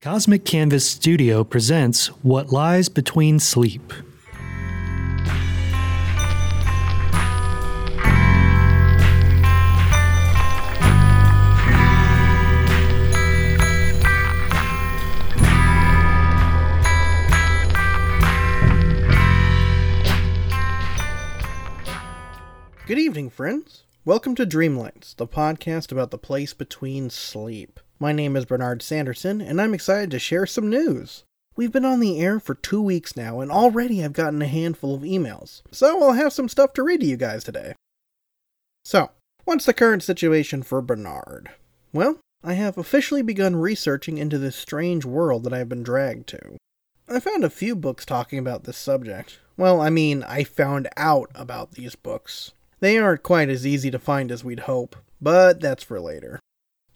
Cosmic Canvas Studio presents What Lies Between Sleep. Good evening, friends. Welcome to Dreamlights, the podcast about the place between sleep. My name is Bernard Sanderson, and I'm excited to share some news. We've been on the air for two weeks now, and already I've gotten a handful of emails, so I'll have some stuff to read to you guys today. So, what's the current situation for Bernard? Well, I have officially begun researching into this strange world that I have been dragged to. I found a few books talking about this subject. Well, I mean, I found out about these books. They aren't quite as easy to find as we'd hope, but that's for later.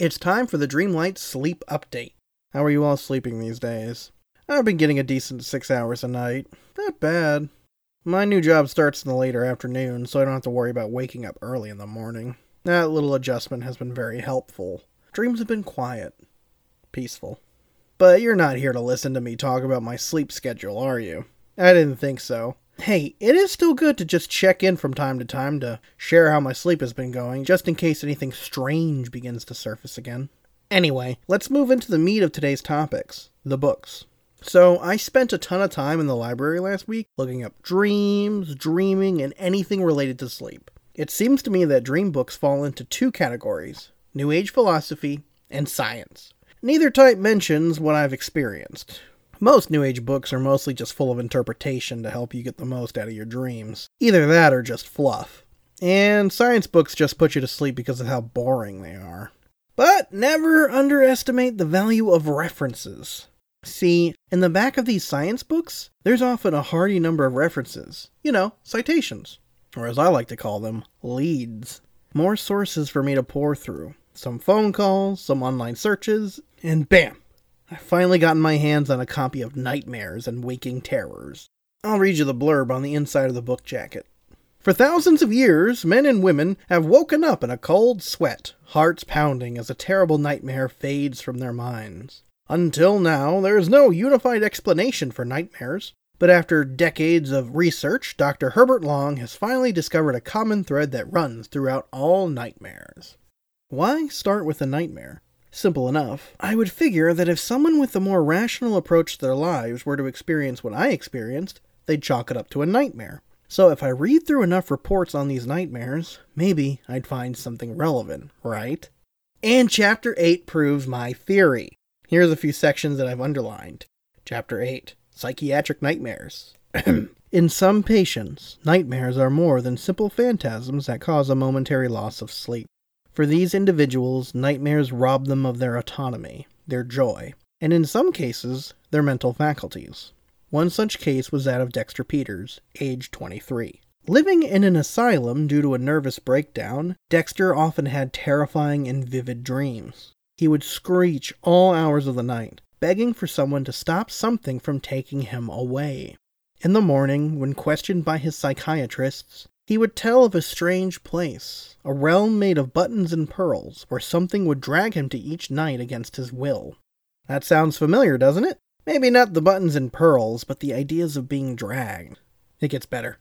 It's time for the Dreamlight Sleep Update. How are you all sleeping these days? I've been getting a decent six hours a night. Not bad. My new job starts in the later afternoon, so I don't have to worry about waking up early in the morning. That little adjustment has been very helpful. Dreams have been quiet, peaceful. But you're not here to listen to me talk about my sleep schedule, are you? I didn't think so. Hey, it is still good to just check in from time to time to share how my sleep has been going, just in case anything strange begins to surface again. Anyway, let's move into the meat of today's topics the books. So, I spent a ton of time in the library last week looking up dreams, dreaming, and anything related to sleep. It seems to me that dream books fall into two categories New Age philosophy and science. Neither type mentions what I've experienced. Most New Age books are mostly just full of interpretation to help you get the most out of your dreams. Either that or just fluff. And science books just put you to sleep because of how boring they are. But never underestimate the value of references. See, in the back of these science books, there's often a hearty number of references. You know, citations. Or as I like to call them, leads. More sources for me to pour through. Some phone calls, some online searches, and bam! I finally gotten my hands on a copy of Nightmares and Waking Terrors. I'll read you the blurb on the inside of the book jacket. For thousands of years, men and women have woken up in a cold sweat, hearts pounding as a terrible nightmare fades from their minds. Until now, there is no unified explanation for nightmares, but after decades of research, Dr. Herbert Long has finally discovered a common thread that runs throughout all nightmares. Why start with a nightmare? Simple enough. I would figure that if someone with a more rational approach to their lives were to experience what I experienced, they'd chalk it up to a nightmare. So if I read through enough reports on these nightmares, maybe I'd find something relevant, right? And Chapter 8 proves my theory. Here's a few sections that I've underlined. Chapter 8 Psychiatric Nightmares. In some patients, nightmares are more than simple phantasms that cause a momentary loss of sleep. For these individuals, nightmares rob them of their autonomy, their joy, and in some cases, their mental faculties. One such case was that of Dexter Peters, age 23. Living in an asylum due to a nervous breakdown, Dexter often had terrifying and vivid dreams. He would screech all hours of the night, begging for someone to stop something from taking him away. In the morning, when questioned by his psychiatrists, he would tell of a strange place, a realm made of buttons and pearls, where something would drag him to each night against his will. That sounds familiar, doesn't it? Maybe not the buttons and pearls, but the ideas of being dragged. It gets better.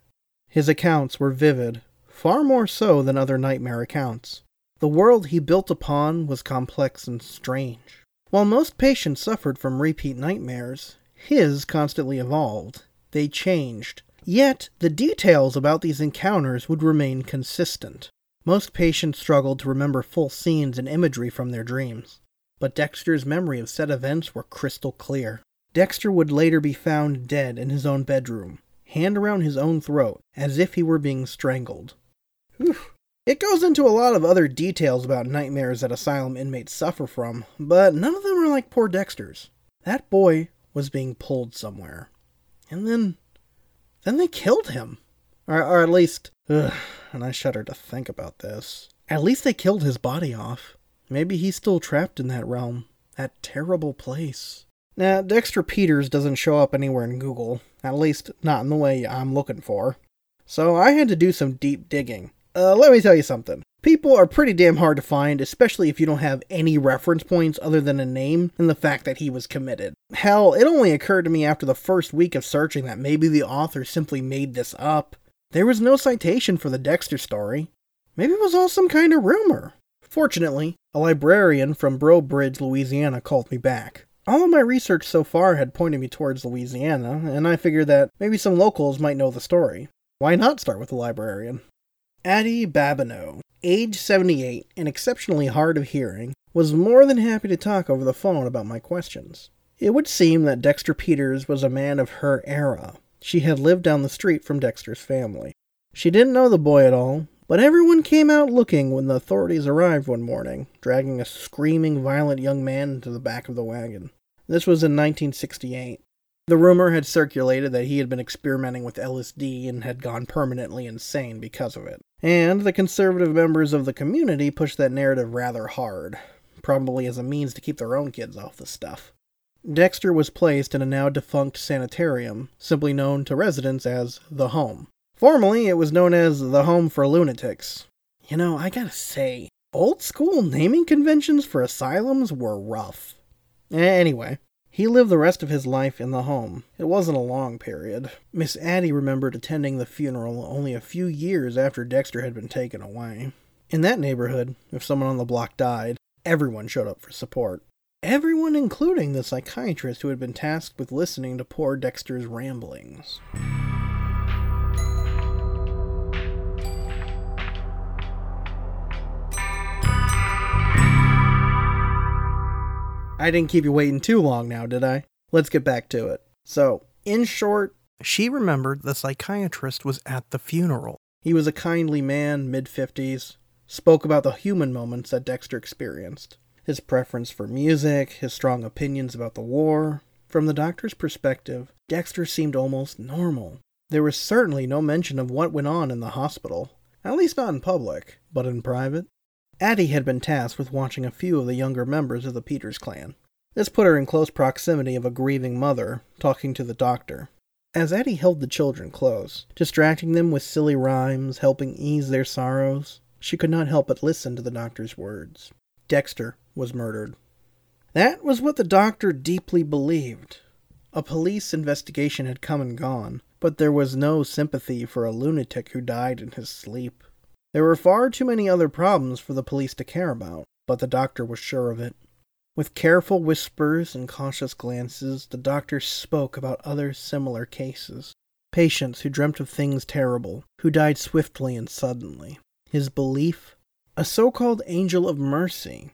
His accounts were vivid, far more so than other nightmare accounts. The world he built upon was complex and strange. While most patients suffered from repeat nightmares, his constantly evolved. They changed, Yet, the details about these encounters would remain consistent. Most patients struggled to remember full scenes and imagery from their dreams, but Dexter's memory of said events were crystal clear. Dexter would later be found dead in his own bedroom, hand around his own throat, as if he were being strangled. Whew. It goes into a lot of other details about nightmares that asylum inmates suffer from, but none of them are like poor Dexter's. That boy was being pulled somewhere. And then then they killed him. Or, or at least, ugh, and I shudder to think about this. At least they killed his body off. Maybe he's still trapped in that realm. That terrible place. Now, Dexter Peters doesn't show up anywhere in Google, at least not in the way I'm looking for. So I had to do some deep digging. Uh, let me tell you something. People are pretty damn hard to find, especially if you don't have any reference points other than a name and the fact that he was committed. Hell, it only occurred to me after the first week of searching that maybe the author simply made this up. There was no citation for the Dexter story. Maybe it was all some kind of rumor. Fortunately, a librarian from Breaux Bridge, Louisiana called me back. All of my research so far had pointed me towards Louisiana, and I figured that maybe some locals might know the story. Why not start with the librarian? Addie Babineau, age 78 and exceptionally hard of hearing, was more than happy to talk over the phone about my questions. It would seem that Dexter Peters was a man of her era. She had lived down the street from Dexter's family. She didn't know the boy at all, but everyone came out looking when the authorities arrived one morning, dragging a screaming, violent young man into the back of the wagon. This was in 1968. The rumor had circulated that he had been experimenting with LSD and had gone permanently insane because of it. And the conservative members of the community pushed that narrative rather hard, probably as a means to keep their own kids off the stuff. Dexter was placed in a now defunct sanitarium, simply known to residents as the Home. Formerly, it was known as the Home for Lunatics. You know, I gotta say, old school naming conventions for asylums were rough. Anyway, he lived the rest of his life in the home. It wasn't a long period. Miss Addie remembered attending the funeral only a few years after Dexter had been taken away. In that neighborhood, if someone on the block died, everyone showed up for support. Everyone, including the psychiatrist who had been tasked with listening to poor Dexter's ramblings. I didn't keep you waiting too long now, did I? Let's get back to it. So, in short, she remembered the psychiatrist was at the funeral. He was a kindly man, mid 50s, spoke about the human moments that Dexter experienced. His preference for music, his strong opinions about the war. From the doctor's perspective, Dexter seemed almost normal. There was certainly no mention of what went on in the hospital, at least not in public, but in private. Addie had been tasked with watching a few of the younger members of the Peters clan. This put her in close proximity of a grieving mother, talking to the doctor. As Addie held the children close, distracting them with silly rhymes, helping ease their sorrows, she could not help but listen to the doctor's words. Dexter was murdered. That was what the doctor deeply believed. A police investigation had come and gone, but there was no sympathy for a lunatic who died in his sleep. There were far too many other problems for the police to care about, but the doctor was sure of it. With careful whispers and cautious glances, the doctor spoke about other similar cases. Patients who dreamt of things terrible, who died swiftly and suddenly. His belief? A so called angel of mercy.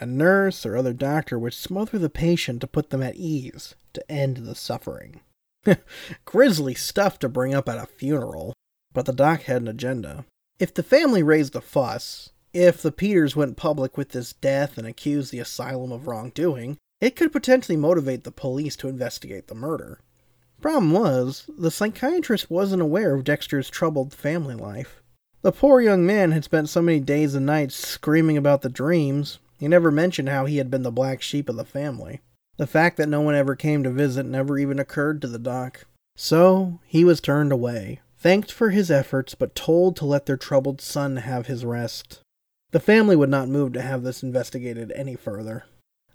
A nurse or other doctor would smother the patient to put them at ease, to end the suffering. Grisly stuff to bring up at a funeral, but the doc had an agenda. If the family raised a fuss, if the Peters went public with this death and accused the asylum of wrongdoing, it could potentially motivate the police to investigate the murder. Problem was, the psychiatrist wasn't aware of Dexter's troubled family life. The poor young man had spent so many days and nights screaming about the dreams, he never mentioned how he had been the black sheep of the family. The fact that no one ever came to visit never even occurred to the doc. So, he was turned away thanked for his efforts, but told to let their troubled son have his rest. The family would not move to have this investigated any further.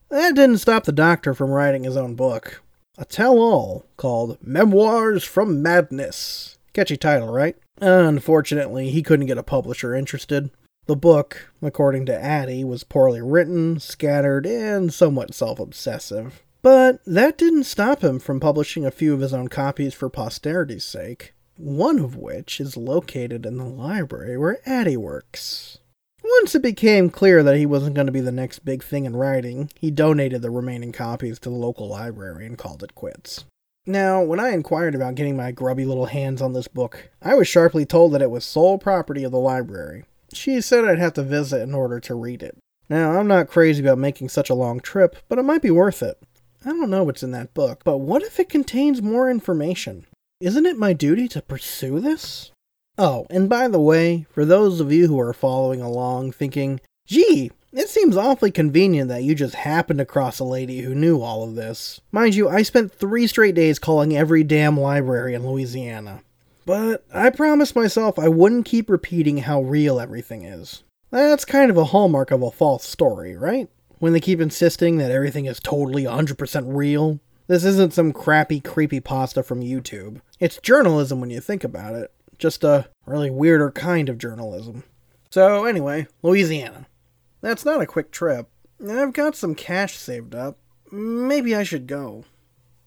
That didn't stop the doctor from writing his own book, a tell all called Memoirs from Madness. Catchy title, right? Unfortunately, he couldn't get a publisher interested. The book, according to Addie, was poorly written, scattered, and somewhat self obsessive. But that didn't stop him from publishing a few of his own copies for posterity's sake one of which is located in the library where Addie works. Once it became clear that he wasn't going to be the next big thing in writing, he donated the remaining copies to the local library and called it quits. Now, when I inquired about getting my grubby little hands on this book, I was sharply told that it was sole property of the library. She said I'd have to visit in order to read it. Now, I'm not crazy about making such a long trip, but it might be worth it. I don't know what's in that book, but what if it contains more information? Isn't it my duty to pursue this? Oh, and by the way, for those of you who are following along thinking, gee, it seems awfully convenient that you just happened across a lady who knew all of this. Mind you, I spent three straight days calling every damn library in Louisiana. But I promised myself I wouldn't keep repeating how real everything is. That's kind of a hallmark of a false story, right? When they keep insisting that everything is totally 100% real. This isn't some crappy creepy pasta from YouTube. It's journalism when you think about it. Just a really weirder kind of journalism. So, anyway, Louisiana. That's not a quick trip. I've got some cash saved up. Maybe I should go.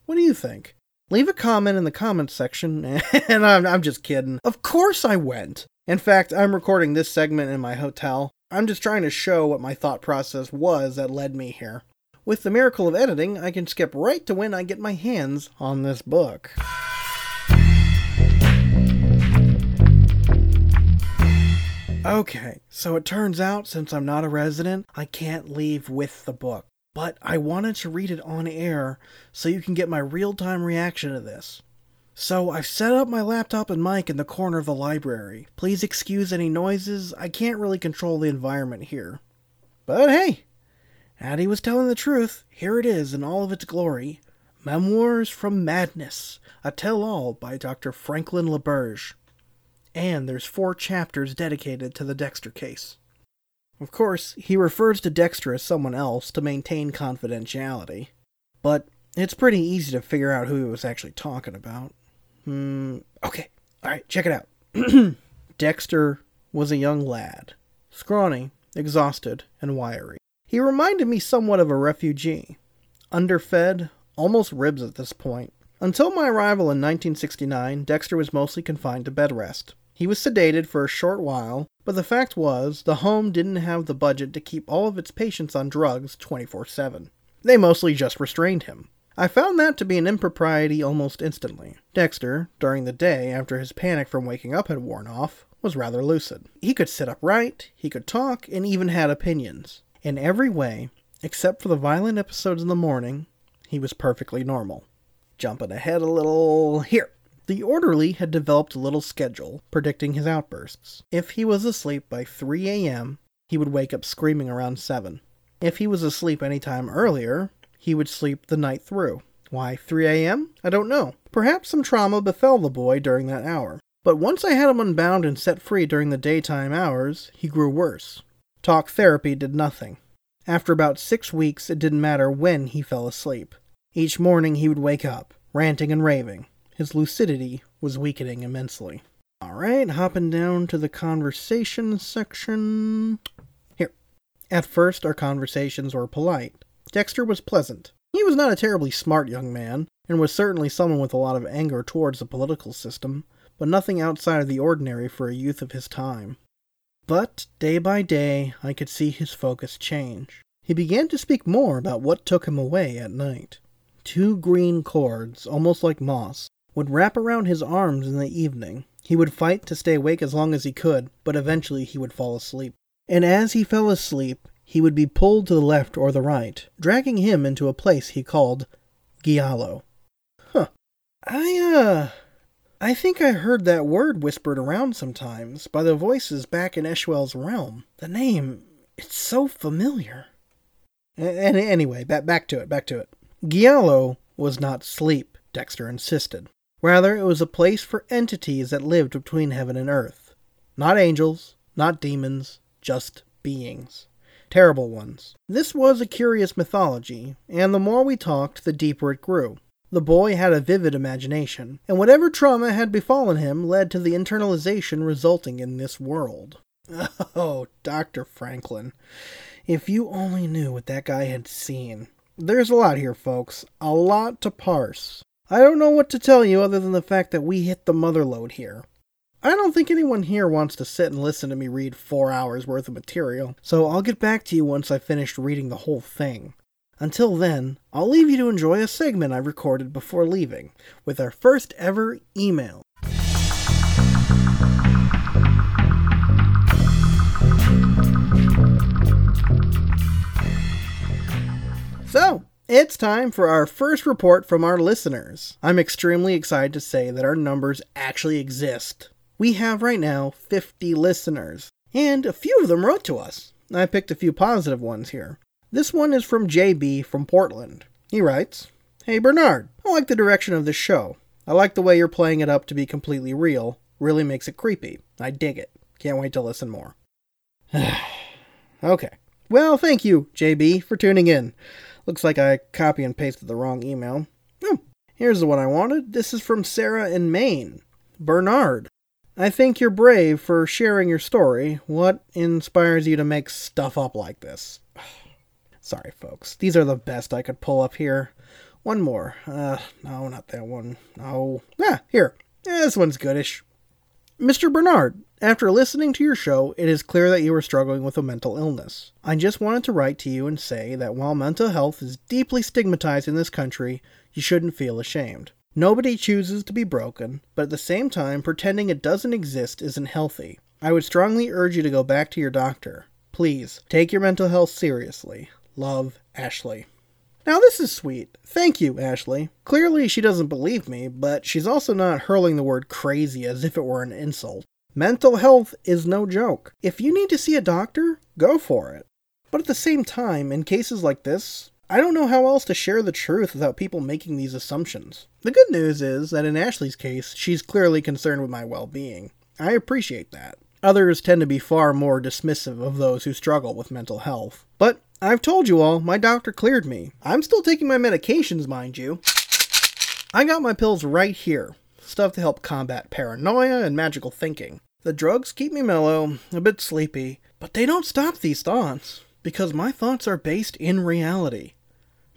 What do you think? Leave a comment in the comments section, and I'm, I'm just kidding. Of course I went. In fact, I'm recording this segment in my hotel. I'm just trying to show what my thought process was that led me here. With the miracle of editing, I can skip right to when I get my hands on this book. Okay, so it turns out since I'm not a resident, I can't leave with the book. But I wanted to read it on air so you can get my real time reaction to this. So I've set up my laptop and mic in the corner of the library. Please excuse any noises, I can't really control the environment here. But hey, Addie was telling the truth. Here it is in all of its glory Memoirs from Madness, a tell all by Dr. Franklin LaBerge and there's four chapters dedicated to the Dexter case. Of course, he refers to Dexter as someone else to maintain confidentiality, but it's pretty easy to figure out who he was actually talking about. Hmm, okay, alright, check it out. Dexter was a young lad, scrawny, exhausted, and wiry. He reminded me somewhat of a refugee, underfed, almost ribs at this point. Until my arrival in 1969, Dexter was mostly confined to bed rest. He was sedated for a short while, but the fact was, the home didn't have the budget to keep all of its patients on drugs 24 7. They mostly just restrained him. I found that to be an impropriety almost instantly. Dexter, during the day after his panic from waking up had worn off, was rather lucid. He could sit upright, he could talk, and even had opinions. In every way, except for the violent episodes in the morning, he was perfectly normal. Jumping ahead a little, here. The orderly had developed a little schedule predicting his outbursts. If he was asleep by 3 a.m., he would wake up screaming around 7. If he was asleep any time earlier, he would sleep the night through. Why 3 a.m.? I don't know. Perhaps some trauma befell the boy during that hour. But once I had him unbound and set free during the daytime hours, he grew worse. Talk therapy did nothing. After about six weeks, it didn't matter when he fell asleep. Each morning he would wake up, ranting and raving. His lucidity was weakening immensely. Alright, hopping down to the conversation section. Here. At first, our conversations were polite. Dexter was pleasant. He was not a terribly smart young man, and was certainly someone with a lot of anger towards the political system, but nothing outside of the ordinary for a youth of his time. But day by day, I could see his focus change. He began to speak more about what took him away at night. Two green cords, almost like moss, would wrap around his arms in the evening. He would fight to stay awake as long as he could, but eventually he would fall asleep. And as he fell asleep, he would be pulled to the left or the right, dragging him into a place he called Giallo. Huh. I, uh. I think I heard that word whispered around sometimes by the voices back in Eshwell's realm. The name, it's so familiar. And anyway, back, back to it, back to it. Giallo was not sleep, Dexter insisted. Rather, it was a place for entities that lived between heaven and earth. Not angels, not demons, just beings. Terrible ones. This was a curious mythology, and the more we talked, the deeper it grew. The boy had a vivid imagination, and whatever trauma had befallen him led to the internalization resulting in this world. Oh, Dr. Franklin. If you only knew what that guy had seen. There's a lot here, folks. A lot to parse. I don't know what to tell you other than the fact that we hit the mother load here. I don't think anyone here wants to sit and listen to me read four hours worth of material, so I'll get back to you once I've finished reading the whole thing. Until then, I'll leave you to enjoy a segment I recorded before leaving, with our first ever email. So, it's time for our first report from our listeners. I'm extremely excited to say that our numbers actually exist. We have right now 50 listeners, and a few of them wrote to us. I picked a few positive ones here. This one is from JB from Portland. He writes Hey Bernard, I like the direction of this show. I like the way you're playing it up to be completely real. Really makes it creepy. I dig it. Can't wait to listen more. okay. Well, thank you, JB, for tuning in. Looks like I copy and pasted the wrong email. Oh, here's the one I wanted. This is from Sarah in Maine. Bernard, I think you're brave for sharing your story. What inspires you to make stuff up like this? Sorry, folks. These are the best I could pull up here. One more. Uh, no, not that one. No. Ah, here. Yeah, this one's goodish. Mr. Bernard, after listening to your show, it is clear that you are struggling with a mental illness. I just wanted to write to you and say that while mental health is deeply stigmatized in this country, you shouldn't feel ashamed. Nobody chooses to be broken, but at the same time, pretending it doesn't exist isn't healthy. I would strongly urge you to go back to your doctor. Please, take your mental health seriously. Love, Ashley. Now, this is sweet. Thank you, Ashley. Clearly, she doesn't believe me, but she's also not hurling the word crazy as if it were an insult. Mental health is no joke. If you need to see a doctor, go for it. But at the same time, in cases like this, I don't know how else to share the truth without people making these assumptions. The good news is that in Ashley's case, she's clearly concerned with my well being. I appreciate that. Others tend to be far more dismissive of those who struggle with mental health. But I've told you all, my doctor cleared me. I'm still taking my medications, mind you. I got my pills right here. Stuff to help combat paranoia and magical thinking. The drugs keep me mellow, a bit sleepy, but they don't stop these thoughts, because my thoughts are based in reality.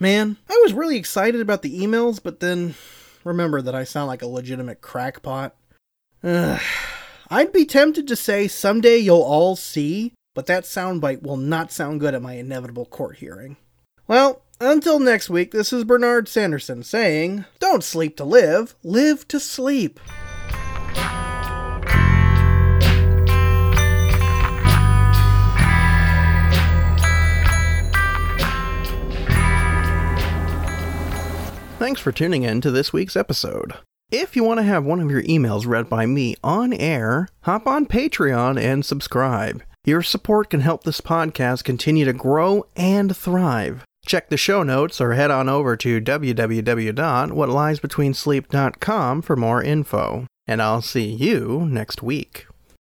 Man, I was really excited about the emails, but then remember that I sound like a legitimate crackpot. Ugh. I'd be tempted to say someday you'll all see, but that soundbite will not sound good at my inevitable court hearing. Well, until next week, this is Bernard Sanderson saying, Don't sleep to live, live to sleep. Thanks for tuning in to this week's episode. If you want to have one of your emails read by me on air, hop on Patreon and subscribe. Your support can help this podcast continue to grow and thrive. Check the show notes or head on over to www.whatliesbetweensleep.com for more info. And I'll see you next week.